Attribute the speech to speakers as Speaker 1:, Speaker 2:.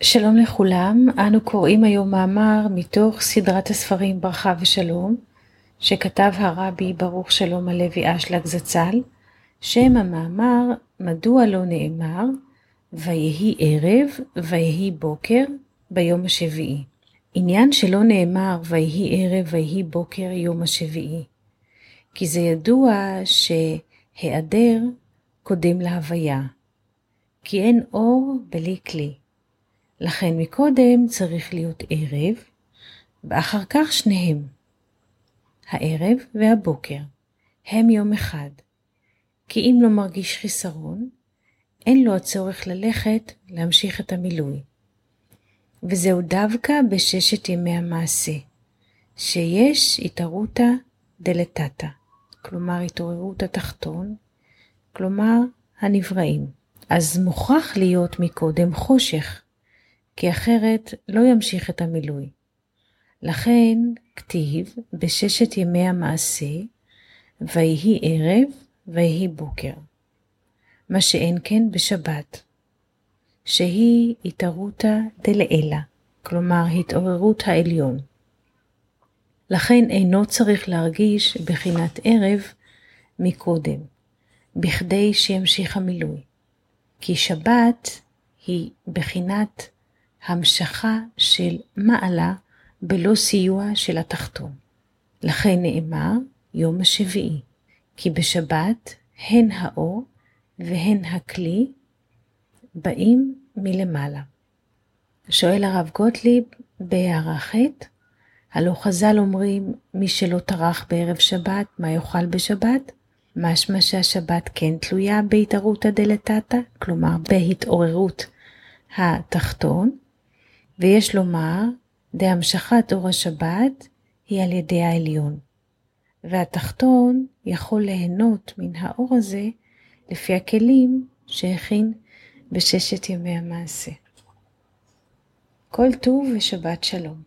Speaker 1: שלום לכולם, אנו קוראים היום מאמר מתוך סדרת הספרים ברכה ושלום, שכתב הרבי ברוך שלום הלוי אשלג זצ"ל, שם המאמר מדוע לא נאמר ויהי ערב ויהי בוקר ביום השביעי. עניין שלא נאמר ויהי ערב ויהי בוקר יום השביעי, כי זה ידוע שהיעדר קודם להוויה, כי אין אור בלי כלי. לכן מקודם צריך להיות ערב, ואחר כך שניהם. הערב והבוקר הם יום אחד, כי אם לא מרגיש חיסרון, אין לו הצורך ללכת להמשיך את המילוי. וזהו דווקא בששת ימי המעשה, שיש התערותא דלתתא, כלומר התעוררות התחתון, כלומר הנבראים. אז מוכרח להיות מקודם חושך, כי אחרת לא ימשיך את המילוי. לכן כתיב בששת ימי המעשה, ויהי ערב ויהי בוקר. מה שאין כן בשבת, שהיא התערותא דלעילא, כלומר התעוררות העליון. לכן אינו צריך להרגיש בחינת ערב מקודם, בכדי שימשיך המילוי. כי שבת היא בחינת המשכה של מעלה בלא סיוע של התחתון. לכן נאמר יום השביעי, כי בשבת הן האור והן הכלי באים מלמעלה. שואל הרב גוטליב בהערה ח', הלא חז"ל אומרים מי שלא טרח בערב שבת, מה יאכל בשבת? משמע שהשבת כן תלויה בהתערותא דלתתא, כלומר בהתעוררות התחתון, ויש לומר, דהמשכת אור השבת היא על ידי העליון, והתחתון יכול ליהנות מן האור הזה לפי הכלים שהכין בששת ימי המעשה. כל טוב ושבת שלום.